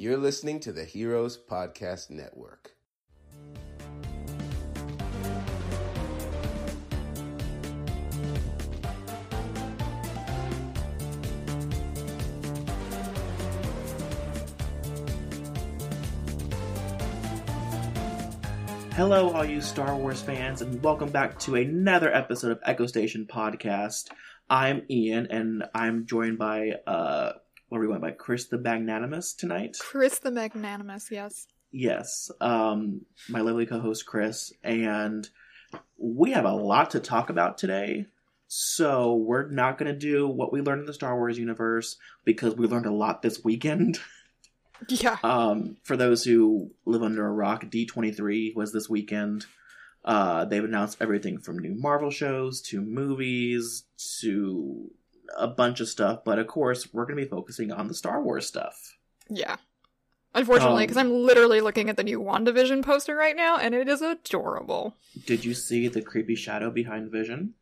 You're listening to the Heroes Podcast Network. Hello, all you Star Wars fans, and welcome back to another episode of Echo Station Podcast. I'm Ian, and I'm joined by uh, what we went by? Kris the Magnanimous tonight. Kris the Magnanimous, yes. Yes, um, my lovely co-host Kris, and we have a lot to talk about today. So we're not going to do what we learned in the Star Wars universe because we learned a lot this weekend. Yeah. Um, for those who live under a rock, D23 was this weekend. Uh, they've announced everything from new Marvel shows to movies to a bunch of stuff, but of course, we're going to be focusing on the Star Wars stuff. Yeah. Unfortunately, Um, because I'm literally looking at the new WandaVision poster right now, and it is adorable. Did you see the creepy shadow behind Vision?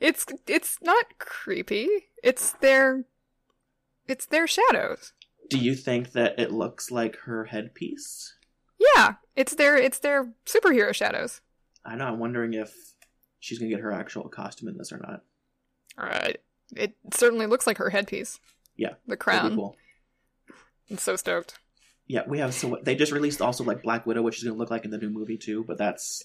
It's it's not creepy. It's their it's their shadows. Do you think that it looks like her headpiece? Yeah, it's their it's their superhero shadows. I know, I'm wondering if she's going to get her actual costume in this or not. All right. It certainly looks like her headpiece. Yeah. The crown. cool. I'm so stoked. Yeah, we have so they just released also like Black Widow, which is going to look like in the new movie too, but that's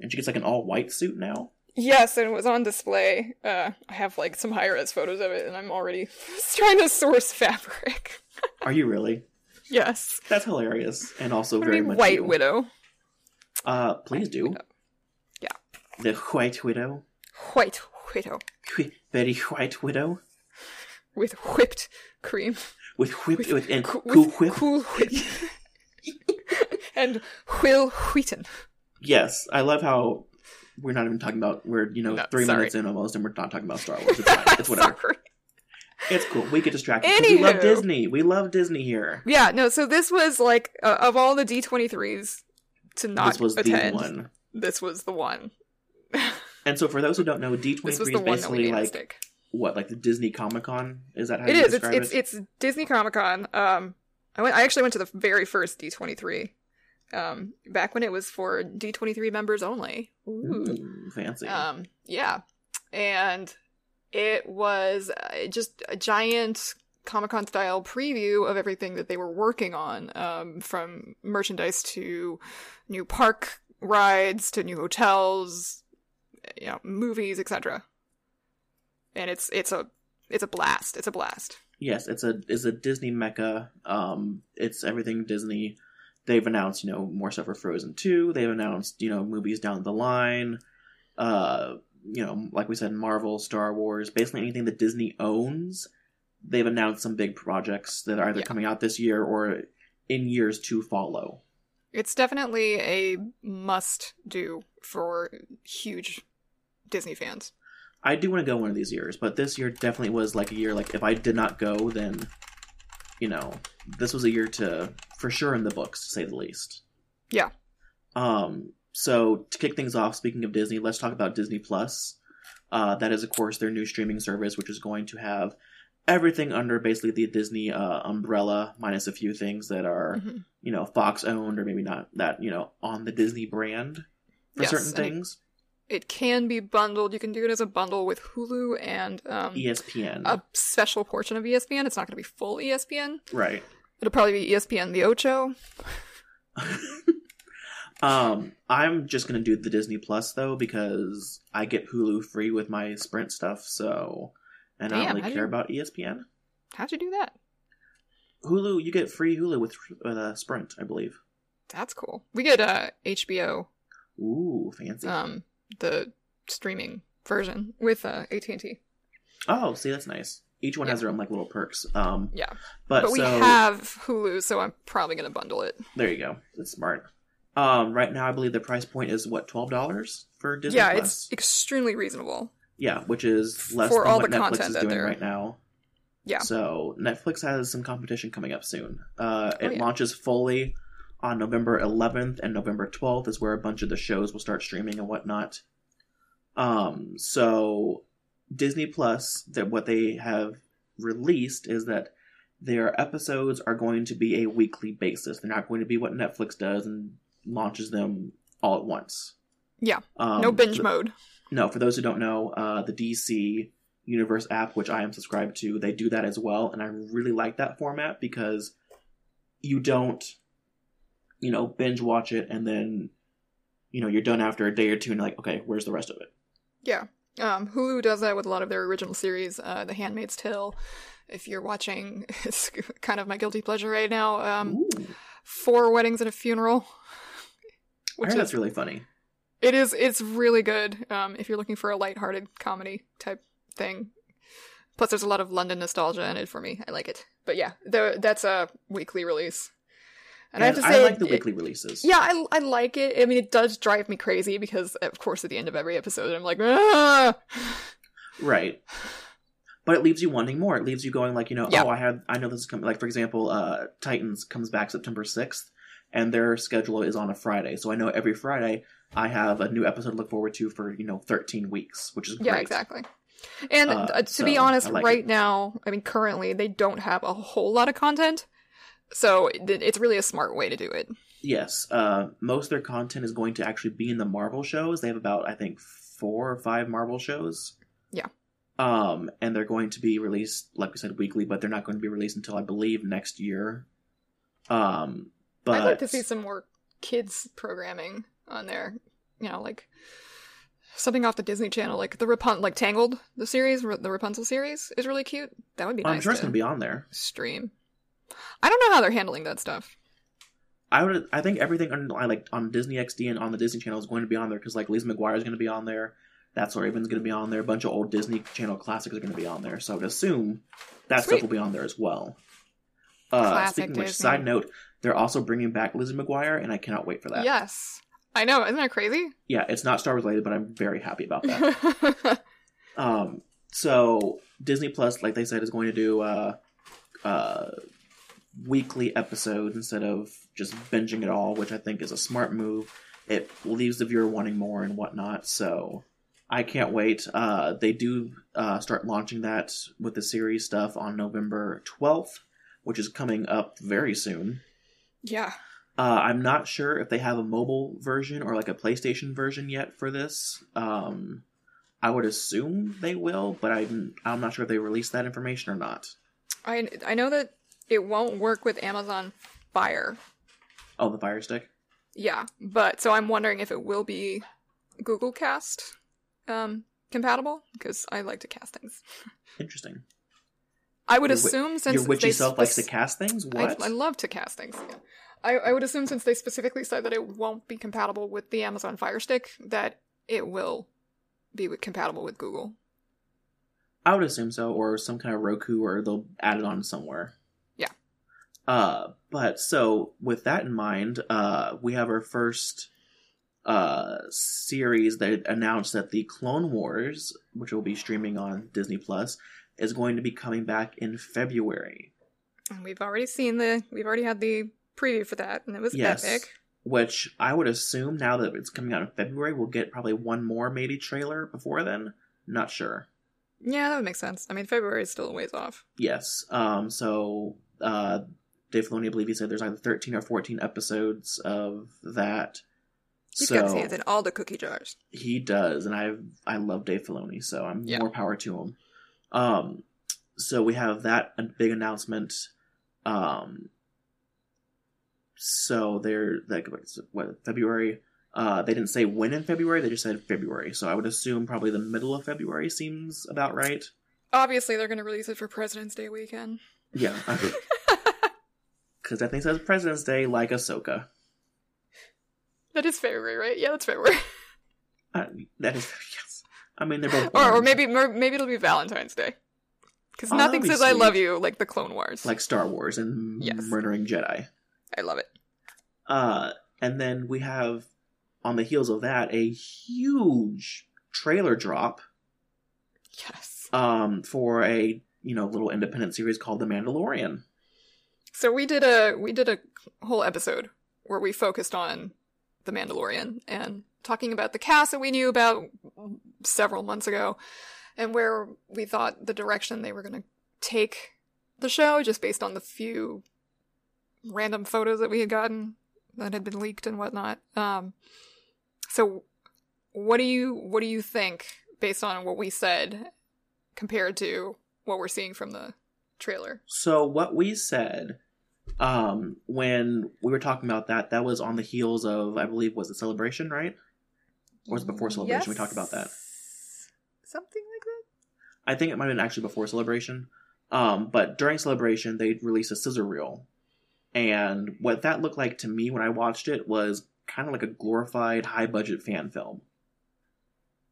and she gets like an all white suit now. Yes, and it was on display. Uh, I have like some high res photos of it, and I'm already trying to source fabric. Are you really? yes. That's hilarious and also very much White you. Widow. Uh, please do Widow. Yeah. the White Widow, White Widow. Very White Widow With whipped cream. with whipped with, and Coo- cool whip. Cool whip. and Wil Wheaton. Yes, I love how we're not even talking about we're you know No, three sorry. minutes in almost and we're not talking about Star Wars. It's fine. It's whatever. Sorry. It's cool. We get distracted. 'cause We love Disney. We love Disney here. Yeah, no, so this was like, uh, of all the D23s to not this was attend, the one. this was the one. And so, for those who don't know, D twenty three is one that we basically like what, like the Disney Comic Con? Is that how It you is. It's describe it's it? it's Disney Comic Con. Um, I went. I actually went to the very first D twenty three. Um, back when it was for D twenty three members only. Ooh. Ooh, fancy. Um, yeah, and it was uh, just a giant Comic Con style preview of everything that they were working on, um, from merchandise to new park rides to new hotels, you know, movies, etc. And it's it's a it's a blast. It's a blast. yes, it's a it's a Disney mecca. Um, it's everything Disney. They've announced, you know, more stuff for Frozen two. They've announced, you know, movies down the line. Uh, you know, like we said, Marvel, Star Wars, basically anything that Disney owns. They've announced some big projects that are either Yeah. coming out this year or in years to follow. It's definitely a must do for huge Disney fans. I do want to go one of these years, but this year definitely was like a year like if I did not go, then you know, this was a year to for sure in the books to say the least. Yeah. Um. So to kick things off, speaking of Disney, let's talk about Disney Plus. Uh, that is, of course, their new streaming service, which is going to have everything under basically the Disney uh, umbrella, minus a few things that are Mhm. you know Fox owned or maybe not that you know on the Disney brand for Yes, certain and it- things. It can be bundled. You can do it as a bundle with Hulu and um, ESPN, a special portion of ESPN. It's not going to be full ESPN. right? It'll probably be ESPN The Ocho. um, I'm just gonna do the Disney Plus though because I get Hulu free with my Sprint stuff, so and I don't really care you- about ESPN. How'd you do that? Hulu, you get free Hulu with with uh, Sprint, I believe. That's cool. We get uh, HBO, Ooh, fancy. um, the streaming version with uh, AT and T. oh, see, that's nice. Each one has their own like little perks. Um, Yeah, but, but we so have Hulu, so I'm probably gonna bundle it. there you go. That's smart. Um, right now, I believe the price point is what twelve dollars for Disney yeah, Plus. it's extremely reasonable. Yeah, which is less For than all what the Netflix content is doing right now. Yeah. So Netflix has some competition coming up soon. Uh, Oh, it yeah. launches fully on November 11th and November 12th is where a bunch of the shows will start streaming and whatnot. Um, so Disney Plus, that what they have released is that their episodes are going to be a weekly basis. They're not going to be what Netflix does and launches them all at once. Yeah, Um, no binge for- mode. no, for those who don't know, uh, the DC Universe app, which I am subscribed to, they do that as well, and I really like that format because you don't, you know, binge watch it and then, you know, you're done after a day or two, and you're like, okay, where's the rest of it? Yeah. Um, Hulu does that with a lot of their original series, uh, The Handmaid's Tale. If you're watching, it's kind of my guilty pleasure right now. Um, Ooh, Four Weddings and a Funeral. I Which heard is that's really funny. It is. It's really good. Um, if you're looking for a lighthearted comedy type thing. Plus, there's a lot of London nostalgia in it for me. I like it. But yeah, the, that's a weekly release. And, I have to say, I like the it- weekly releases. Yeah, I, I like it. I mean, it does drive me crazy because, of course, at the end of every episode, I'm like, ah! Right. But it leaves you wanting more. It leaves you going like, you know, Yeah. oh, I have, I know this is coming. Like for example, uh, Titans comes back September sixth, and their schedule is on a Friday. So I know every Friday I have a new episode to look forward to for you know thirteen weeks, which is great. Yeah, exactly. And Uh, uh, to be honest, like right it. now, I mean, currently, they don't have a whole lot of content. So it's really a smart way to do it. Yes, uh, most of their content is going to actually be in the Marvel shows. They have about I think four or five Marvel shows. Yeah. Um, and they're going to be released, like we said, weekly, but they're not going to be released until I believe next year. Um, but I'd like to see some more kids programming on there. You know, like something off the Disney Channel, like the Rapun, like Tangled, the series, the Rapunzel series is really cute. That would be nice. I'm sure it's going to be on there. stream. I don't know how they're handling that stuff. I would. I think everything on like on Disney XD and on the Disney Channel is going to be on there because like Lizzie McGuire is going to be on there. That's where Raven's going to be on there. A bunch of old Disney Channel classics are going to be on there. So I would assume that Sweet. stuff will be on there as well. Uh, speaking of which, Disney. side note, they're also bringing back Lizzie McGuire, and I cannot wait for that. Yes, I know. Isn't that crazy? yeah, it's not Star Wars related, but I'm very happy about that. um, so Disney Plus, like they said, is going to do uh, uh, weekly episodes instead of just binging it all, which I think is a smart move. It leaves the viewer wanting more and whatnot. So I can't wait. Uh, they do uh, start launching that with the series stuff on November 12th, which is coming up very soon. yeah. Uh, I'm not sure if they have a mobile version or like a PlayStation version yet for this. Um, I would assume they will, but I'm I'm not sure if they released that information or not. I I know that it won't work with Amazon Fire. Oh, the Fire Stick. Yeah, but so I'm wondering if it will be Google Cast um, compatible because I like to cast things. Interesting. I would Your assume since Your witchy they self likes to cast things. I, What? I love to cast things. yeah. I, I would assume since they specifically said that it won't be compatible with the Amazon Fire Stick, that it will be compatible with Google. I would assume so, or some kind of Roku, or they'll add it on somewhere. Uh, but so with that in mind, uh, we have our first uh series that announced that the Clone Wars, which will be streaming on Disney Plus, is going to be coming back in February. And we've already seen the, we've already had the preview for that, and it was Yes. epic. Which I would assume now that it's coming out in February, we'll get probably one more maybe trailer before then. Not sure. Yeah, that would make sense. I mean, February is still a ways off. Yes. Um. So, uh, Dave Filoni, I believe he said there's either 13 or 14 episodes of that. He's so got his hands in all the cookie jars. he does, and I I love Dave Filoni, so I'm Yeah. more power to him. Um. So we have that a big announcement. Um. so they're like what February. Uh, they didn't say when in February. They just said February. So I would assume probably the middle of February seems about right. Obviously, they're going to release it for President's Day weekend. Yeah, because thing says President's Day, like Ahsoka. that is February, right? Yeah, that's February. Uh, that is yes. I mean, they're both. or, or maybe maybe it'll be Valentine's Day. Because Oh, nothing be says I love you like the Clone Wars. like Star Wars and Yes. murdering Jedi. I love it. Uh, and then we have on the heels of that a huge trailer drop Yes. um, for a you know little independent series called The Mandalorian. So we did a we did a whole episode where we focused on the Mandalorian and talking about the cast that we knew about several months ago and where we thought the direction they were going to take the show just based on the few random photos that we had gotten that had been leaked and whatnot. Um, so what do you what do you think based on what we said compared to what we're seeing from the trailer? So what we said um, when we were talking about that, that was on the heels of I believe was it Celebration, right? Or was it before Celebration? We talked about that. Something like that. I think it might have been actually before Celebration. Um, but during Celebration, they released a sizzle reel. And what that looked like to me when I watched it was kind of like a glorified high budget fan film.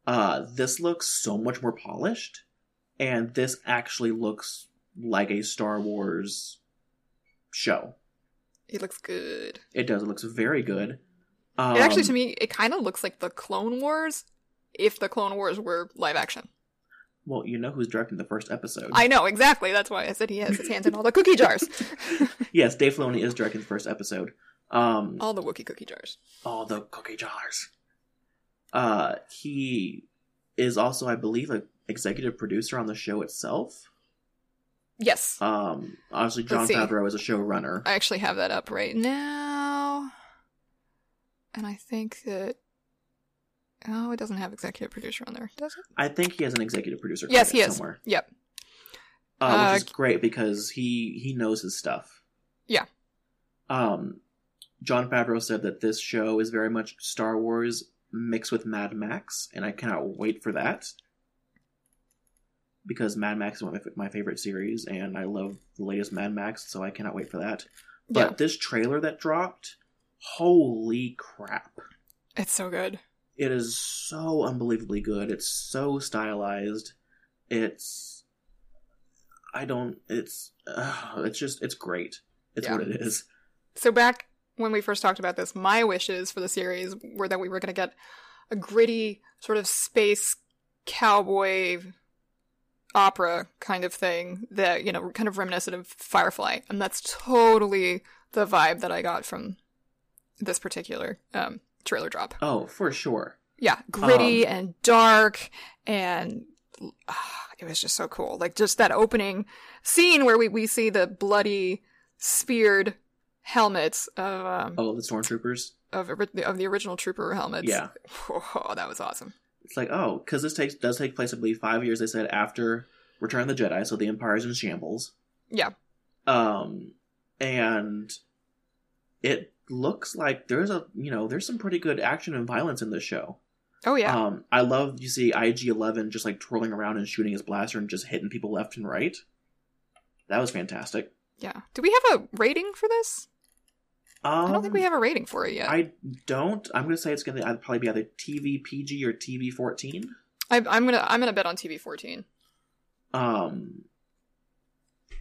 Uh, this looks so much more polished, and this actually looks like a Star Wars show. It looks good. It does. It looks very good. Um, it actually, to me, it kind of looks like the Clone Wars, if the Clone Wars were live action. Well, you know who's directing the first episode. I know exactly. That's why I said he has his hands in all the cookie jars, yes, Dave Filoni is directing the first episode. Um, all the Wookiee cookie jars. all the cookie jars. Uh, he is also, I believe, an executive producer on the show itself. Yes, Um, obviously, Jon. Favreau is a showrunner. I actually have that up right now, and I think that. Oh, it doesn't have executive producer on there, does it? I think he has an executive producer. Yes, he is. somewhere, Yep. uh, Uh, which is great because he he knows his stuff. Yeah. Um, Jon Favreau said that this show is very much Star Wars mixed with Mad Max, and I cannot wait for that. Because Mad Max is one of my my favorite series, and I love the latest Mad Max, so I cannot wait for that. But Yeah. this trailer that dropped, holy crap! It's so good. It is so unbelievably good. It's so stylized. It's I don't. It's uh, it's just it's great. It's Yeah. what it is. So back when we first talked about this, my wishes for the series were that we were going to get a gritty sort of space cowboy opera kind of thing that you know kind of reminiscent of Firefly, and that's totally the vibe that I got from this particular um, trailer drop. Oh, for sure. Yeah, gritty Um, and dark, and ah, it was just so cool. Like just that opening scene where we, we see the bloody, speared helmets of um, Oh, the stormtroopers. of of the original trooper helmets. Yeah. oh, that was awesome. It's like oh, because this takes does take place, I believe, five years. They said after Return of the Jedi, so the Empire's in shambles. Yeah, Um, and it looks like there's a you know there's some pretty good action and violence in this show. oh yeah, Um, I love you see IG Eleven just like twirling around and shooting his blaster and just hitting people left and right. That was fantastic. yeah. Do we have a rating for this? Um, I don't think we have a rating for it yet. I, I don't. I'm gonna say it's gonna probably be either TV PG or TV 14. I, am gonna I'm gonna bet on TV 14. Um,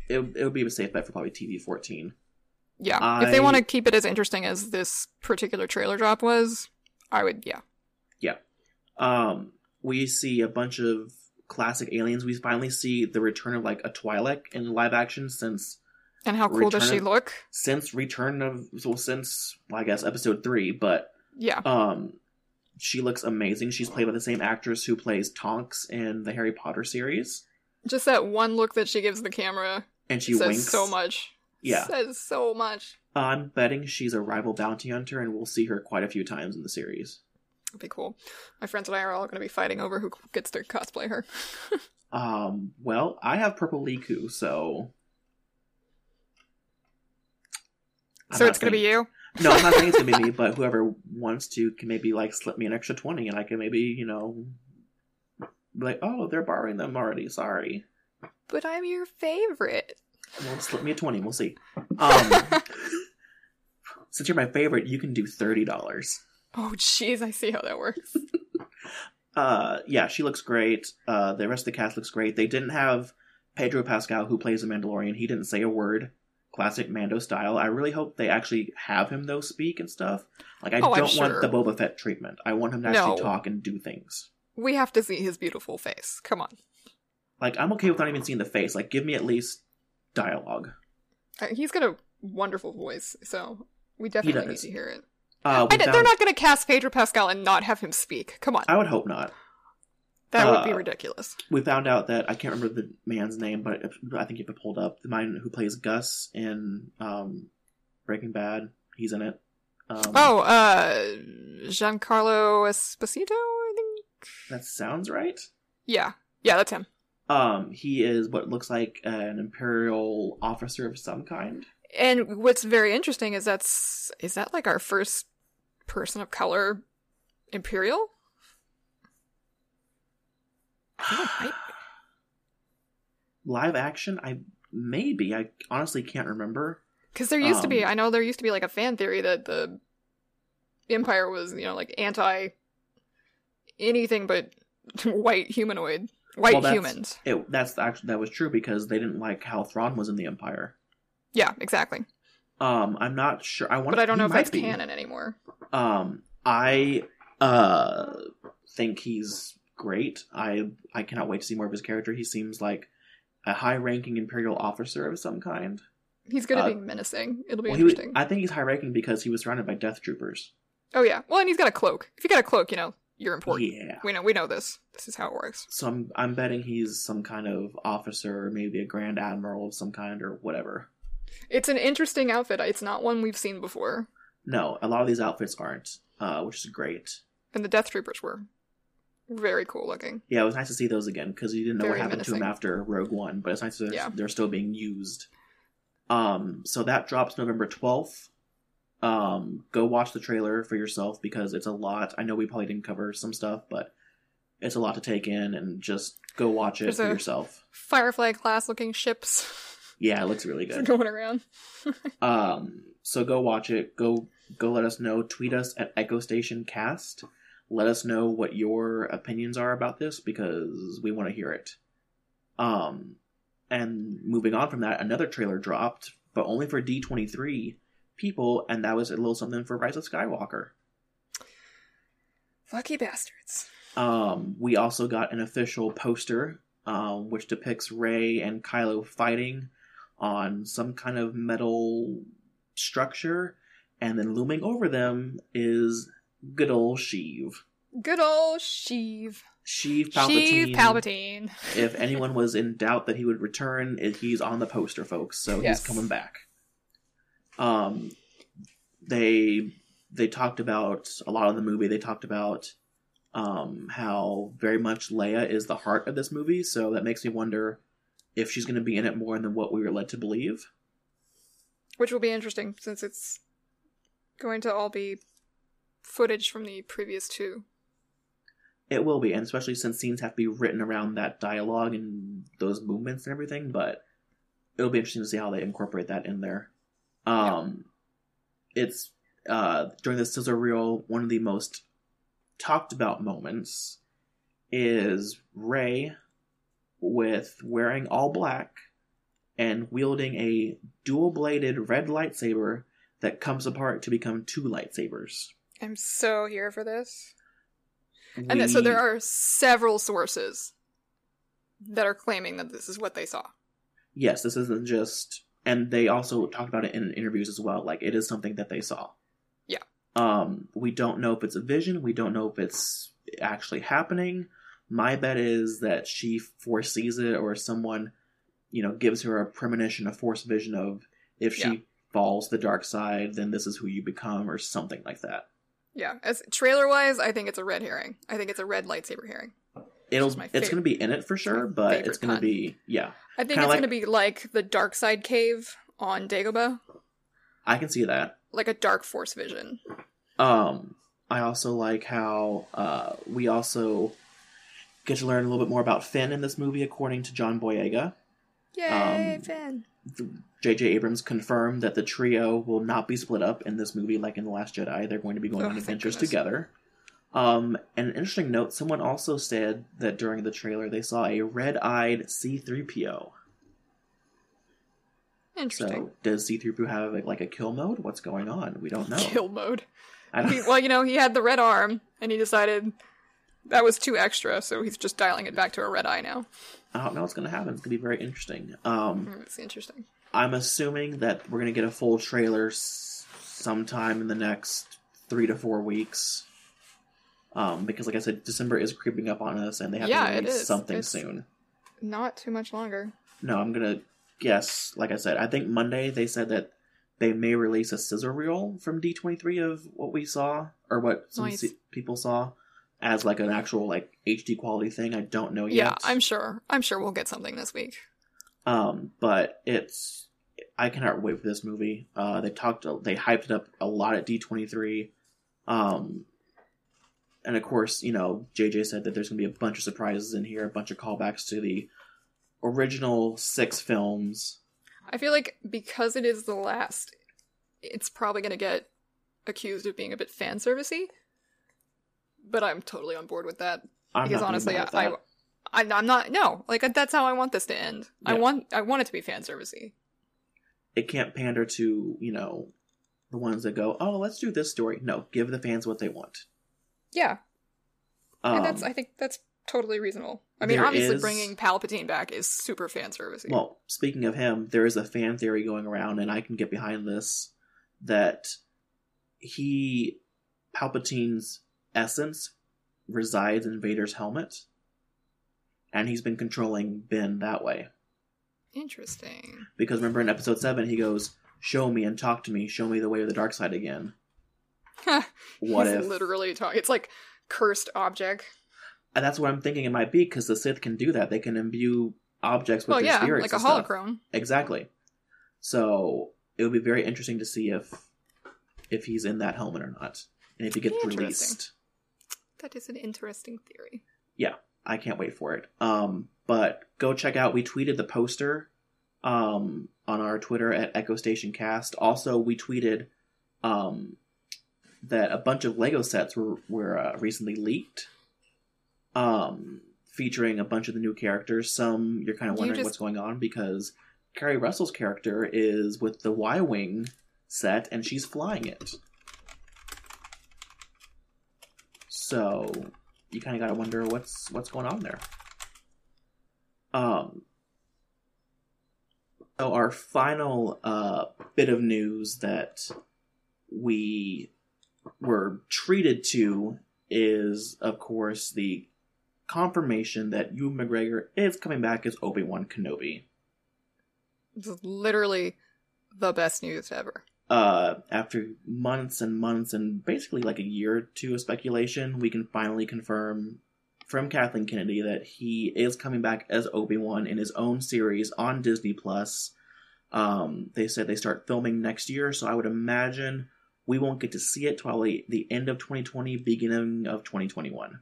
it it would be a safe bet for probably TV 14. Yeah, if they want to keep it as interesting as this particular trailer drop was, I would. Yeah, Um, we see a bunch of classic aliens. We finally see the return of like a Twi'lek in live action since and how cool does she of- look? since Return of well since well, I guess episode three, but Yeah, um, she looks amazing. She's played by the same actress who plays Tonks in the Harry Potter series, just that one look that she gives the camera and she says winks so much. Yeah. says so much. I'm betting she's a rival bounty hunter, and we'll see her quite a few times in the series. It'd be cool. My friends and I are all going to be fighting over who gets to cosplay her. Um, well, I have Purple Lekku, so. I'm so it's going to be you. No, I'm not saying it's gonna be me, but whoever wants to can maybe like slip me an extra twenty, and I can maybe you know, be like, oh, they're borrowing them already. Sorry. But I'm your favorite. Well, slip me a twenty. We'll see. Um, since you're my favorite, you can do thirty dollars. Oh, jeez, I see how that works. Uh, yeah, she looks great. Uh, the rest of the cast looks great. They didn't have Pedro Pascal, who plays the Mandalorian. He didn't say a word. Classic Mando style. I really hope they actually have him though speak and stuff. Like I Oh, don't want the Boba Fett treatment. I want him to actually No. talk and do things. We have to see his beautiful face. Come on. Like I'm okay with not even seeing the face. Like give me at least dialogue. Uh, He's got a wonderful voice, so we definitely need to hear it. Uh, I, they're not going to cast Pedro Pascal and not have him speak. Come on. I would hope not. That would be uh, ridiculous. We found out that I can't remember the man's name, but I think you have to pull up. The man who plays Gus in um, Breaking Bad. He's in it. Um, Oh, uh, Giancarlo Esposito, I think? that sounds right. Yeah. Yeah, that's him. Um, he is what looks like an imperial officer of some kind. And what's very interesting is that's is that like our first person of color imperial? I think it might be. Live action, I maybe I honestly can't remember. Because there used to be, Um, I know there used to be like a fan theory that the Empire was, you know, like anti anything but white humanoid, white Well, that's- humans. It, that's actually that was true because they didn't like how Thrawn was in the Empire. Yeah, exactly. Um, I'm not sure. I want, But I don't know if that's be. canon anymore. Um, I uh think he's great. I I cannot wait to see more of his character. He seems like a high-ranking imperial officer of some kind. He's going to Uh, be menacing. It'll be Well, he was- interesting. I think he's high-ranking because he was surrounded by death troopers. oh yeah. Well, and he's got a cloak. If you got a cloak, you know you're important. Yeah. We know. We know this. This is how it works. So I'm I'm betting he's some kind of officer, maybe a grand admiral of some kind or whatever. It's an interesting outfit. It's not one we've seen before, No, a lot of these outfits aren't, uh, which is great. and the Death Troopers were very cool looking. Yeah, it was nice to see those again because you didn't know Very what happened to them after Rogue One, but it's nice that Yeah. they're still being used. Um, so that drops November twelfth. Um, go watch the trailer for yourself because it's a lot. I know we probably didn't cover some stuff, but it's a lot to take in, and just go watch it There's for yourself. Firefly class looking ships Yeah, it looks really good. going around. Um, so go watch it. Go go let us know. Tweet us at Echo Station Cast. Let us know what your opinions are about this because we want to hear it. Um, and moving on from that, another trailer dropped, but only for D twenty three people, and that was a little something for Rise of Skywalker. Lucky bastards. Um, we also got an official poster, um, which depicts Rey and Kylo fighting on some kind of metal structure, and then looming over them is good old Sheev. Good old Sheev. Sheev Palpatine. Sheev Palpatine. if anyone was in doubt that he would return, he's on the poster, folks. So Yes. he's coming back. Um, they they talked about a lot of the movie. They talked about um how very much Leia is the heart of this movie. So that makes me wonder if she's going to be in it more than what we were led to believe. Which will be interesting since it's going to all be footage from the previous two. It will be, and especially since scenes have to be written around that dialogue and those movements and everything. But it'll be interesting to see how they incorporate that in there. Um, it's uh during the sizzle reel, one of the most talked about moments is Rey with wearing all black and wielding a dual bladed red lightsaber that comes apart to become two lightsabers. I'm so here for this. And then, so there are several sources that are claiming that this is what they saw. yes, this isn't just, and they also talked about it in interviews as well. Like it is something that they saw. Yeah. Um, we don't know if it's a vision. We don't know if it's actually happening. My bet is that she foresees it, or someone, you know, gives her a premonition, a force vision of if she Yeah. falls the dark side, then this is who you become, or something like that. Yeah, as trailer wise, I think it's a red herring. I think it's a red lightsaber herring. It'll, it's going to be in it for sure, but it's going to be, yeah, I think Kinda it's like- going to be like the dark side cave on Dagobah. I can see that. like a dark force vision. Um, I also like how uh, we also get to learn a little bit more about Finn in this movie, according to John Boyega. Yay, Um, Finn! J.J. Abrams confirmed that the trio will not be split up in this movie like in The Last Jedi. They're going to be going Oh, on adventures together. Um, and an interesting note someone also said that during the trailer they saw a red eyed C3PO. Interesting. So, does C3PO have like a kill mode? What's going on? We don't know. Kill mode. He, well, you know, he had the red arm, and he decided that was too extra, so he's just dialing it back to a red eye now. I don't know what's going to happen. It's going to be very interesting. Um, Mm, It's interesting. I'm assuming that we're going to get a full trailer s- sometime in the next three to four weeks. Um, because, like I said, December is creeping up on us, and they have Yeah, to it release is. something It's- soon. Not too much longer. No, I'm gonna guess. Like I said, I think Monday they said that they may release a sizzle reel from D23 of what we saw or what some Nice. se- people saw as like an actual like HD quality thing. I don't know yet. Yeah. I'm sure. I'm sure we'll get something this week. Um, but it's I cannot wait for this movie. Uh, they talked, they hyped it up a lot at D23. Um, and of course, you know, JJ said that there's gonna be a bunch of surprises in here, a bunch of callbacks to the original six films. I feel like because it is the last, it's probably going to get accused of being a bit fan servicey. But I'm totally on board with that I'm because honestly, I, that. I, I'm not. No, like that's how I want this to end. I want, I want it to be fan servicey. it can't pander to you know the ones that go, oh, let's do this story. No, give the fans what they want. Yeah, Um, and that's I think that's totally reasonable. I mean, obviously, is- bringing Palpatine back is super fan servicey. well, speaking of him, there is a fan theory going around, and I can get behind this that he Palpatine's essence resides in Vader's helmet, and he's been controlling Ben that way. Interesting. Because remember in Episode Seven, he goes, "Show me and talk to me. Show me the way of the dark side again." What if? literally talking? It's like cursed object. And that's what I'm thinking it might be because the Sith can do that. They can imbue objects with Well, their yeah, spirits. like a holocron. Exactly. So it would be very interesting to see if if he's in that helmet or not, and if he gets released. That is an interesting theory. I can't wait for it. Um, but go check out. We tweeted the poster um, on our Twitter at Echo Station Cast. Also, we tweeted um, that a bunch of Lego sets were were uh, recently leaked, um, featuring a bunch of the new characters. Some you're kind of wondering just- what's going on because Keri Russell's character is with the Y wing set and she's flying it. So you kind of got to wonder what's what's going on there. Um. So our final uh, bit of news that we were treated to is, of course, the confirmation that Ewan McGregor is coming back as Obi Wan Kenobi. This is literally the best news ever. Uh, after months and months and basically like a year or two of speculation, we can finally confirm from Kathleen Kennedy that he is coming back as Obi Wan in his own series on Disney Plus. Um, they said they start filming next year, so I would imagine we won't get to see it probably the end of 2020, beginning of 2021.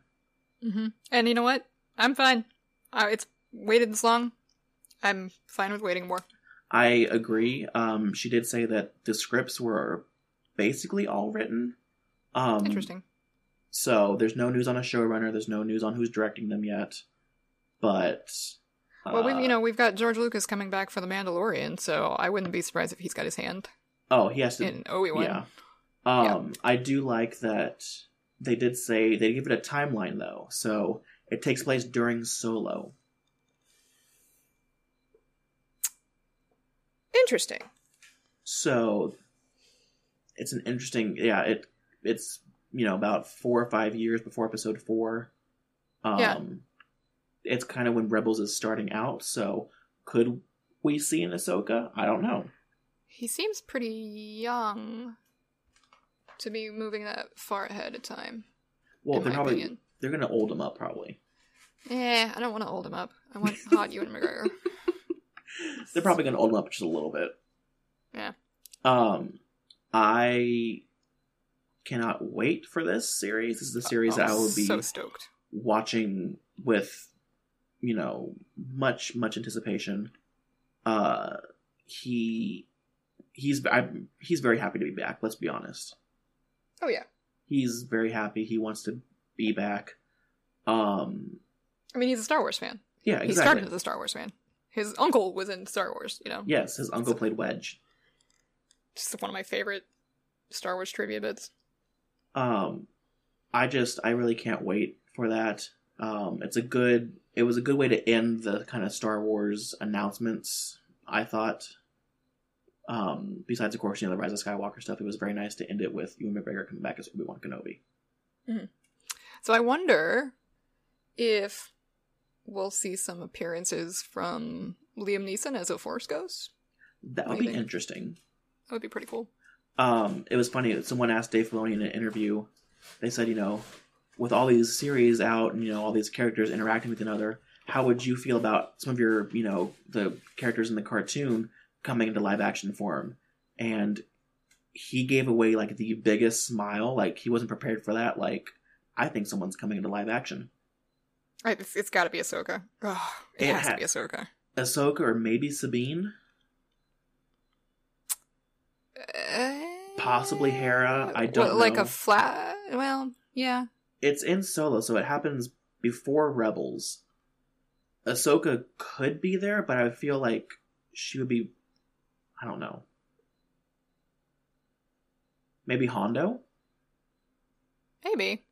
hmm And you know what? I'm fine. Uh, it's waited this long. I'm fine with waiting more. I agree. Um, she did say that the scripts were basically all written. Um, Interesting. So there's no news on a showrunner. There's no news on who's directing them yet. But Well, we uh, you know we've got George Lucas coming back for the Mandalorian, so I wouldn't be surprised if he's got his hand oh, he has to. in Obi Wan. yeah. Um, I do like that they did say they give it a timeline though, so it takes place during Solo. Interesting. So it's an interesting. Yeah, it it's you know about four or five years before Episode four. Um, Yeah. It's kind of when Rebels is starting out. So could we see an Ahsoka? I don't know. He seems pretty young to be moving that far ahead of time. Well, they're probably opinion. they're gonna old him up probably. Eh, I don't want to old him up. I want hot Ewan McGregor. They're probably gonna old him up just a little bit. Yeah. Um, I cannot wait for this series. This is the series that I will be so stoked. watching with, you know, much much anticipation. Uh, he he's I, he's very happy to be back. Let's be honest. Oh yeah. He's very happy. He wants to be back. Um, I mean, he's a Star Wars fan. yeah, He exactly. started as a Star Wars fan. His uncle was in Star Wars. You know, Yes, his uncle played Wedge. just one of my favorite Star Wars trivia bits. um i just i really can't wait for that um it's a good it was a good way to end the kind of star wars announcements i thought um besides of course you know the rise of skywalker stuff it was very nice to end it with ewan mcgregor coming back as obi-wan kenobi So I wonder if we'll see some appearances from Liam Neeson as a Force Ghost. that would be think? interesting That would be pretty cool. um, it was funny. Someone asked Dave Filoni in an interview. They said, you know, with all these series out and you know all these characters interacting with another, how would you feel about some of your, you know, the characters in the cartoon coming into live action form? And he gave away like the biggest smile. Like he wasn't prepared for that. Like I think someone's coming into live action. It's, it's got to be Ahsoka. Oh, it, It has ha- to be Ahsoka. Ahsoka or maybe Sabine. Possibly Hera, I don't What, Like know. a flat. Well, yeah. it's in solo, so it happens before Rebels. Ahsoka could be there, but I feel like she would be. I don't know. Maybe Hondo, Maybe.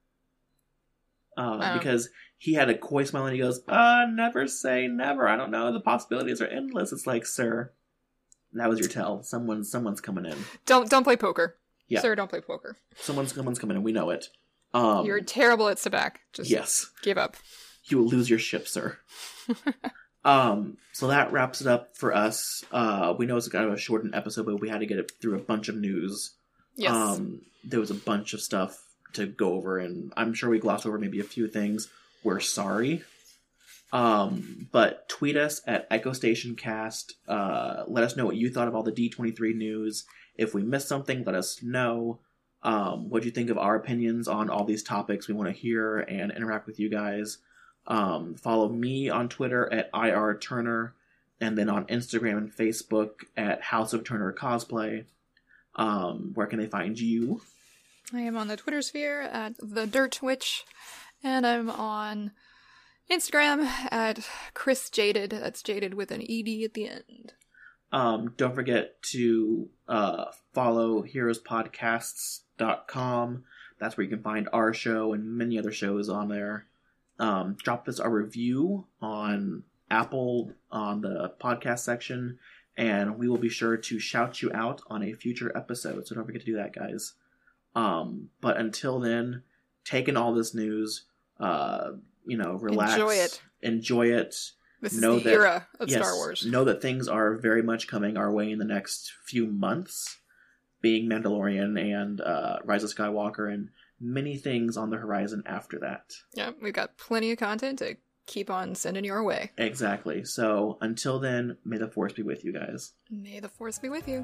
uh, because he had a coy smile and he goes, "Uh, never say never. I don't know. The possibilities are endless." It's like, sir, that was your tell. Someone, someone's coming in. Don't don't play poker. Yeah. Sir, don't play poker. Someone's, someone's coming in. We know it. Um, You're terrible at Sabacc. Just yes. give up. you will lose your ship, sir. um, so that wraps it up for us. Uh, we know it's kind of a shortened episode, but we had to get it through a bunch of news. Yes. Um, there was a bunch of stuff to go over, and I'm sure we glossed over maybe a few things. We're sorry. Um, but tweet us at Echo Station Cast. Uh, let us know what you thought of all the D23 news. If we missed something, let us know. Um, what do you think of our opinions on all these topics? We want to hear and interact with you guys. Um, follow me on Twitter at IR Turner, and then on Instagram and Facebook at House of Turner Cosplay. Um, where can they find you? I am on the Twitter sphere at the Dirt Witch, and I'm on Instagram at Kris Jaded. That's Jaded with an ed at the end. Um, don't forget to uh, follow heroespodcasts.com. That's where you can find our show and many other shows on there. Um, drop us a review on Apple on the podcast section, and we will be sure to shout you out on a future episode. So don't forget to do that, guys. Um, but until then, take in all this news. Uh, you know, relax. Enjoy it. Enjoy it This is the that- era of yes, Star Wars. Know that things are very much coming our way in the next few months, being Mandalorian and uh, Rise of Skywalker, and many things on the horizon after that. Yeah, we've got plenty of content to keep on sending your way. Exactly. So until then, may the Force be with you guys. May the Force be with you.